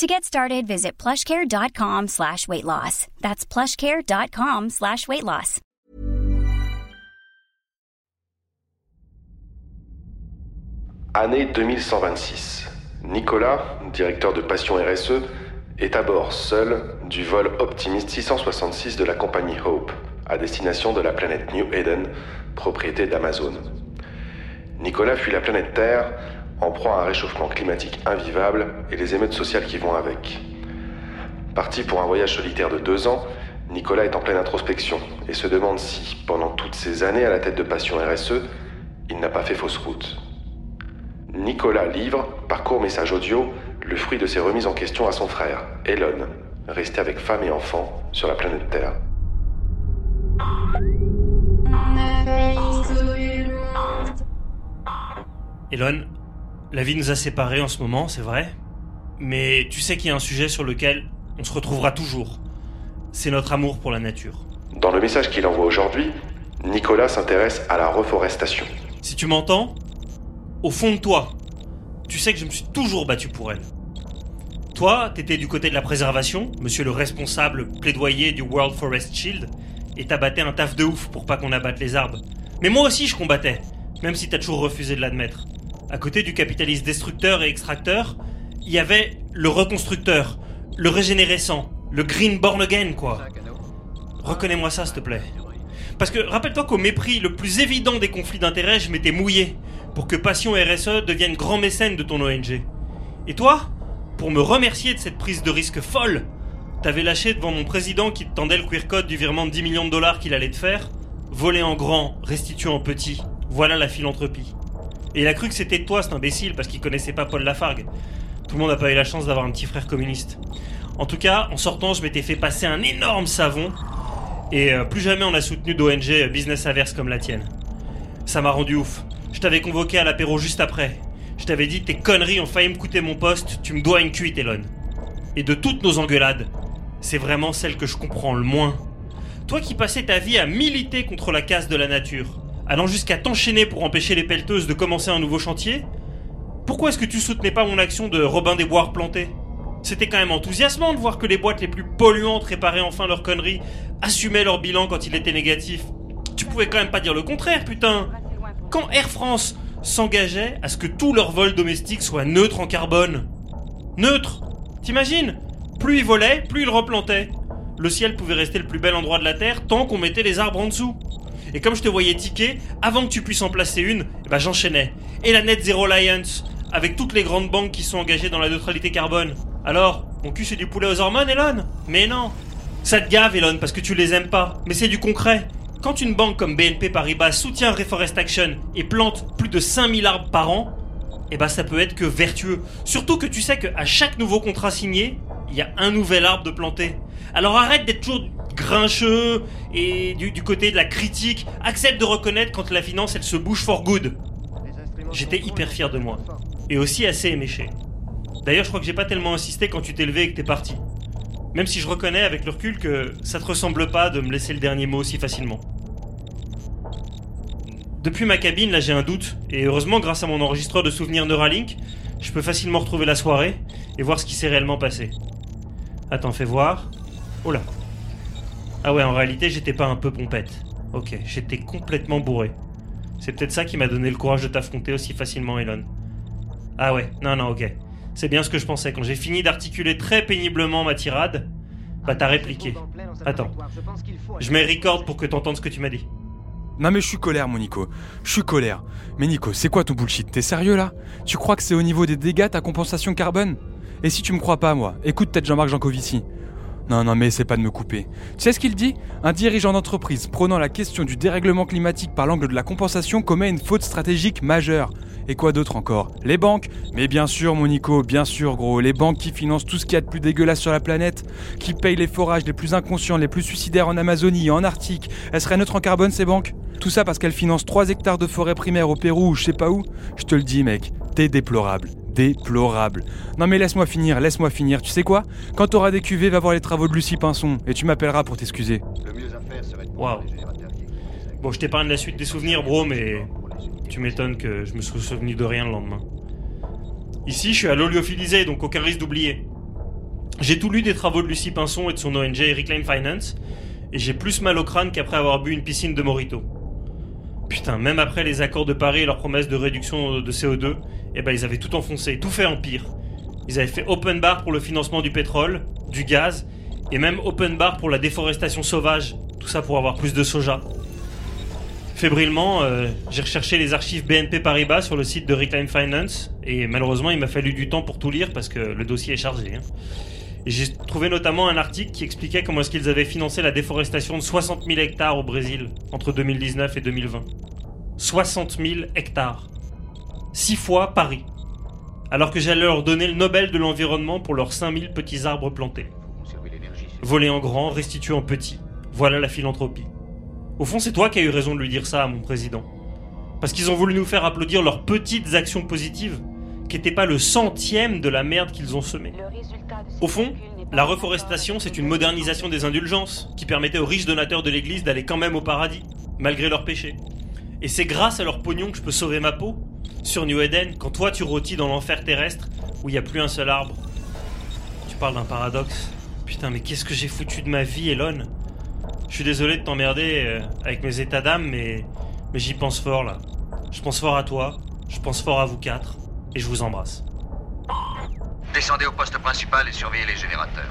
To get started, visit plushcare.com slash weight loss. That's plushcare.com slash weight loss. Année 2126. Nicolas, directeur de Passion RSE, est à bord seul du vol Optimist 666 de la compagnie Hope à destination de la planète New Eden, propriété d'Amazon. Nicolas fuit la planète Terre en proie à un réchauffement climatique invivable et les émeutes sociales qui vont avec. Parti pour un voyage solitaire de deux ans, Nicolas est en pleine introspection et se demande si, pendant toutes ces années à la tête de Passion RSE, il n'a pas fait fausse route. Nicolas livre, par court message audio, le fruit de ses remises en question à son frère, Elon, resté avec femme et enfant sur la planète Terre. Elon, la vie nous a séparés en ce moment, c'est vrai. Mais tu sais qu'il y a un sujet sur lequel on se retrouvera toujours. C'est notre amour pour la nature. Dans le message qu'il envoie aujourd'hui, Nicolas s'intéresse à la reforestation. Si tu m'entends, au fond de toi, tu sais que je me suis toujours battu pour elle. Toi, t'étais du côté de la préservation, monsieur le responsable plaidoyer du World Forest Shield, et t'as battu un taf de ouf pour pas qu'on abatte les arbres. Mais moi aussi je combattais, même si t'as toujours refusé de l'admettre. À côté du capitaliste destructeur et extracteur, il y avait le reconstructeur, le régénérescent, le green born again quoi. Reconnais-moi ça s'il te plaît. Parce que rappelle-toi qu'au mépris le plus évident des conflits d'intérêts, je m'étais mouillé pour que Passion RSE devienne grand mécène de ton ONG. Et toi, pour me remercier de cette prise de risque folle, t'avais lâché devant mon président qui te tendait le queer code du virement de 10 millions de dollars qu'il allait te faire, voler en grand, restituer en petit. Voilà la philanthropie. Et il a cru que c'était toi cet imbécile parce qu'il connaissait pas Paul Lafargue. Tout le monde n'a pas eu la chance d'avoir un petit frère communiste. En tout cas, en sortant, je m'étais fait passer un énorme savon. Et euh, plus jamais on a soutenu d'ONG business averse comme la tienne. Ça m'a rendu ouf. Je t'avais convoqué à l'apéro juste après. Je t'avais dit tes conneries ont failli me coûter mon poste, tu me dois une cuite, Elon. Et de toutes nos engueulades, c'est vraiment celle que je comprends le moins. Toi qui passais ta vie à militer contre la casse de la nature, allant jusqu'à t'enchaîner pour empêcher les pelleteuses de commencer un nouveau chantier, pourquoi est-ce que tu soutenais pas mon action de Robin des Bois plantés C'était quand même enthousiasmant de voir que les boîtes les plus polluantes réparaient enfin leurs conneries, assumaient leur bilan quand il était négatif. Tu pouvais quand même pas dire le contraire, putain Quand Air France s'engageait à ce que tous leurs vols domestiques soient neutres en carbone. Neutre T'imagines? Plus ils volaient, plus ils replantaient. Le ciel pouvait rester le plus bel endroit de la Terre tant qu'on mettait les arbres en dessous. Et comme je te voyais tiquer, avant que tu puisses en placer une, ben j'enchaînais. Et la Net Zero Alliance, avec toutes les grandes banques qui sont engagées dans la neutralité carbone. Alors, mon cul c'est du poulet aux hormones, Elon? Mais non Ça te gave, Elon, parce que tu les aimes pas. Mais c'est du concret. Quand une banque comme BNP Paribas soutient Reforest Action et plante plus de 5000 arbres par an, eh ben ça peut être que vertueux. Surtout que tu sais qu'à chaque nouveau contrat signé, il y a un nouvel arbre de planter. Alors arrête d'être toujours grincheux et du, côté de la critique. Accepte de reconnaître quand la finance elle se bouge for good. J'étais hyper fier de moi. Et aussi assez éméché. D'ailleurs, je crois que j'ai pas tellement insisté quand tu t'es levé et que t'es parti. Même si je reconnais avec le recul que ça te ressemble pas de me laisser le dernier mot aussi facilement. Depuis ma cabine, là j'ai un doute, et heureusement, grâce à mon enregistreur de souvenirs Neuralink, je peux facilement retrouver la soirée et voir ce qui s'est réellement passé. Attends, fais voir. Oh là. Ah ouais, en réalité, j'étais pas un peu pompette. Ok, j'étais complètement bourré. C'est peut-être ça qui m'a donné le courage de t'affronter aussi facilement, Elon. Ah ouais, non, non, ok. C'est bien ce que je pensais. Quand j'ai fini d'articuler très péniblement ma tirade, bah t'as répliqué. Attends. Je mets record pour que t'entendes ce que tu m'as dit. Non mais je suis colère mon Nico, je suis colère. Mais Nico, c'est quoi ton bullshit? T'es sérieux là? Tu crois que c'est au niveau des dégâts ta compensation carbone? Et si tu me crois pas moi, écoute peut-être Jean-Marc Jancovici. Non, non, mais c'est pas de me couper. Tu sais ce qu'il dit? Un dirigeant d'entreprise prenant la question du dérèglement climatique par l'angle de la compensation commet une faute stratégique majeure. Et quoi d'autre encore? Les banques? Mais bien sûr, mon Nico, bien sûr, gros. Les banques qui financent tout ce qu'il y a de plus dégueulasse sur la planète, qui payent les forages les plus inconscients, les plus suicidaires en Amazonie, en Arctique. Elles seraient neutres en carbone, ces banques? Tout ça parce qu'elles financent 3 hectares de forêt primaire au Pérou ou je sais pas où? Je te le dis, mec, t'es déplorable déplorable. Non mais laisse-moi finir, laisse-moi finir. Tu sais quoi? Quand t'auras des cuvées, va voir les travaux de Lucie Pinson et tu m'appelleras pour t'excuser. Waouh. Bon, je t'épargne la suite des souvenirs, bro, mais tu m'étonnes que je me sois souvenu de rien le lendemain. Ici, je suis à l'oliophilisé, donc aucun risque d'oublier. J'ai tout lu des travaux de Lucie Pinson et de son ONG Reclaim Finance, et j'ai plus mal au crâne qu'après avoir bu une piscine de Morito. Putain, même après les accords de Paris et leurs promesses de réduction de CO2, eh ben ils avaient tout enfoncé, tout fait en pire. Ils avaient fait open bar pour le financement du pétrole, du gaz, et même open bar pour la déforestation sauvage, tout ça pour avoir plus de soja. Fébrilement, euh, j'ai recherché les archives BNP Paribas sur le site de Reclaim Finance, et malheureusement il m'a fallu du temps pour tout lire parce que le dossier est chargé. Hein. J'ai trouvé notamment un article qui expliquait comment est-ce qu'ils avaient financé la déforestation de 60 000 hectares au Brésil entre 2019 et 2020. 60 000 hectares. Six fois Paris. Alors que j'allais leur donner le Nobel de l'environnement pour leurs 5000 petits arbres plantés. Voler en grand, restituer en petit. Voilà la philanthropie. Au fond, c'est toi qui as eu raison de lui dire ça à mon président. Parce qu'ils ont voulu nous faire applaudir leurs petites actions positives, qui n'étaient pas le centième de la merde qu'ils ont semée. Au fond, la reforestation, c'est une modernisation des indulgences qui permettait aux riches donateurs de l'Église d'aller quand même au paradis, malgré leurs péchés. Et c'est grâce à leur pognon que je peux sauver ma peau sur New Eden quand toi tu rôtis dans l'enfer terrestre où il n'y a plus un seul arbre. Tu parles d'un paradoxe. Putain, mais qu'est-ce que j'ai foutu de ma vie, Elon? Je suis désolé de t'emmerder euh, avec mes états d'âme, mais, mais j'y pense fort là. Je pense fort à toi, je pense fort à vous quatre, et je vous embrasse. Descendez au poste principal et surveillez les générateurs.